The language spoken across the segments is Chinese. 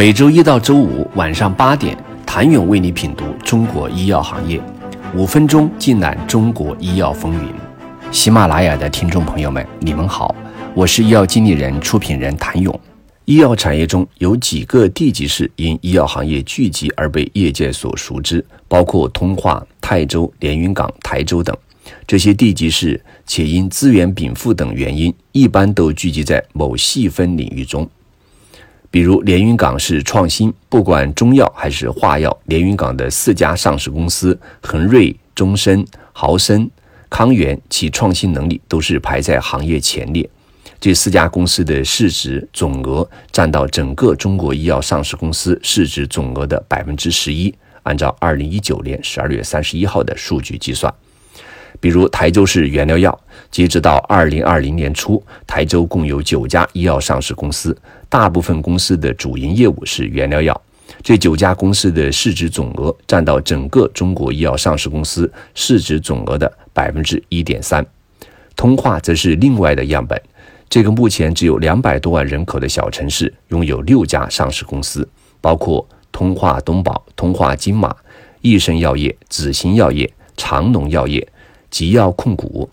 每周一到周五晚上八点，谭勇为你品读中国医药行业，五分钟尽览中国医药风云。喜马拉雅的听众朋友们，你们好，我是医药经理人、出品人谭勇。医药产业中有几个地级市因医药行业聚集而被业界所熟知，包括通化、泰州、连云港、台州等。这些地级市且因资源禀赋等原因，一般都聚集在某细分领域中。比如连云港是创新，不管中药还是化药，连云港的四家上市公司恒瑞、中生、豪生、康源，其创新能力都是排在行业前列。这四家公司的市值总额占到整个中国医药上市公司市值总额的百分之十一。按照二零一九年十二月三十一号的数据计算。比如台州市原料药，截止到二零二零年初，台州共有九家医药上市公司，大部分公司的主营业务是原料药。这九家公司的市值总额占到整个中国医药上市公司市值总额的百分之一点三。通化则是另外的样本，这个目前只有两百多万人口的小城市，拥有六家上市公司，包括通化东宝、通化金马、益生药业、紫星药业、长农药业。吉药控股。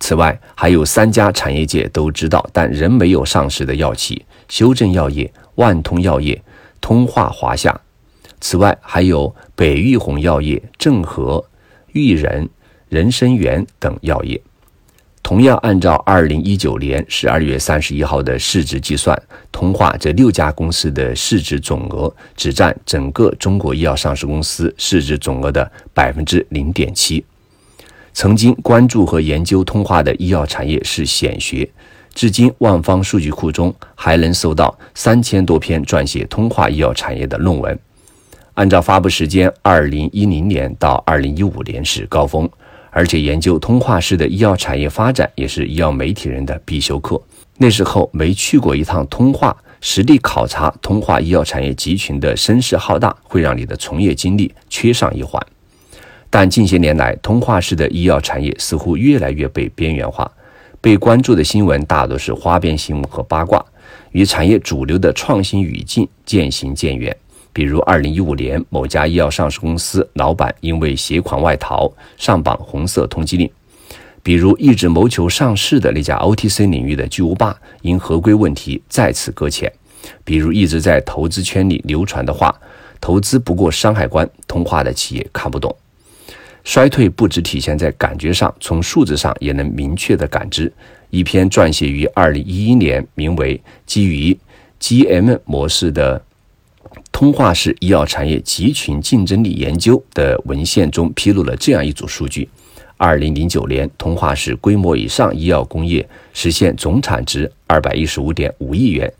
此外，还有三家产业界都知道但仍没有上市的药企：修正药业、万通药业、通化华夏。此外，还有北玉红药业、正和、玉仁、人参元等药业。同样，按照二零一九年十二月三十一号的市值计算，通化这六家公司的市值总额只占整个中国医药上市公司市值总额的百分之零点七。曾经关注和研究通化的医药产业是显学，至今万方数据库中还能搜到三千多篇撰写通化医药产业的论文。按照发布时间，二零一零年到二零一五年是高峰，而且研究通化市的医药产业发展也是医药媒体人的必修课。那时候没去过一趟通化，实地考察通化医药产业集群的声势浩大，会让你的从业经历缺上一环。但近些年来，通化市的医药产业似乎越来越被边缘化，被关注的新闻大多是花边新闻和八卦，与产业主流的创新语境渐行渐远。比如，二零一五年某家医药上市公司老板因为携款外逃上榜红色通缉令；比如，一直谋求上市的那家 OTC 领域的巨无霸因合规问题再次搁浅；比如，一直在投资圈里流传的话：“投资不过山海关，通化的企业看不懂。”衰退不只体现在感觉上，从数字上也能明确的感知。一篇撰写于二零一一年，名为《基于 GM 模式的通化式医药产业集群竞争力研究》的文献中，披露了这样一组数据：二零零九年，通化式规模以上医药工业实现总产值二百一十五点五亿元，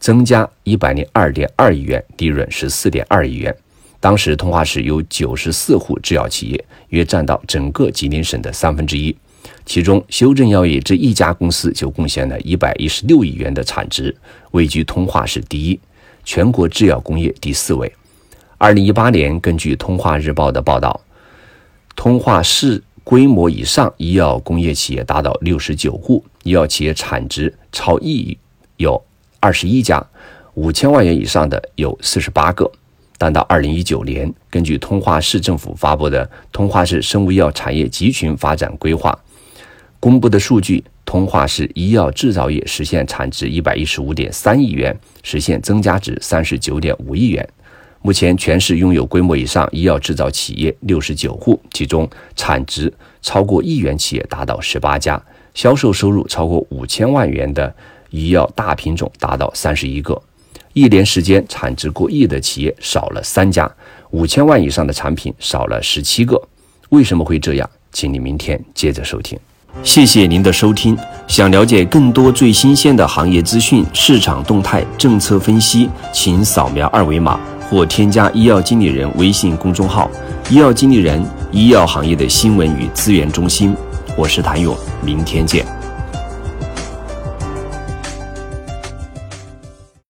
增加一百零二点二亿元，利润十四点二亿元。当时通化市有九十四户制药企业，约占到整个吉林省的三分之一。其中，修正药业这一家公司就贡献了一百一十六亿元的产值，位居通化市第一，全国制药工业第四位。二零一八年，根据通化日报的报道，通化市规模以上医药工业企业达到六十九户，医药企业产值超亿有二十一家，五千万元以上的有四十八个。但到二零一九年，根据通化市政府发布的《通化市生物医药产业集群发展规划》公布的数据，通化市医药制造业实现产值一百一十五点三亿元，实现增加值三十九点五亿元。目前，全市拥有规模以上医药制造企业六十九户，其中产值超过亿元企业达到十八家，销售收入超过五千万元的医药大品种达到三十一个。一年时间，产值过亿的企业少了三家，五千万以上的产品少了十七个。为什么会这样？请你明天接着收听。谢谢您的收听。想了解更多最新鲜的行业资讯、市场动态、政策分析，请扫描二维码或添加医药经理人微信公众号“医药经理人”——医药行业的新闻与资源中心。我是谭勇，明天见。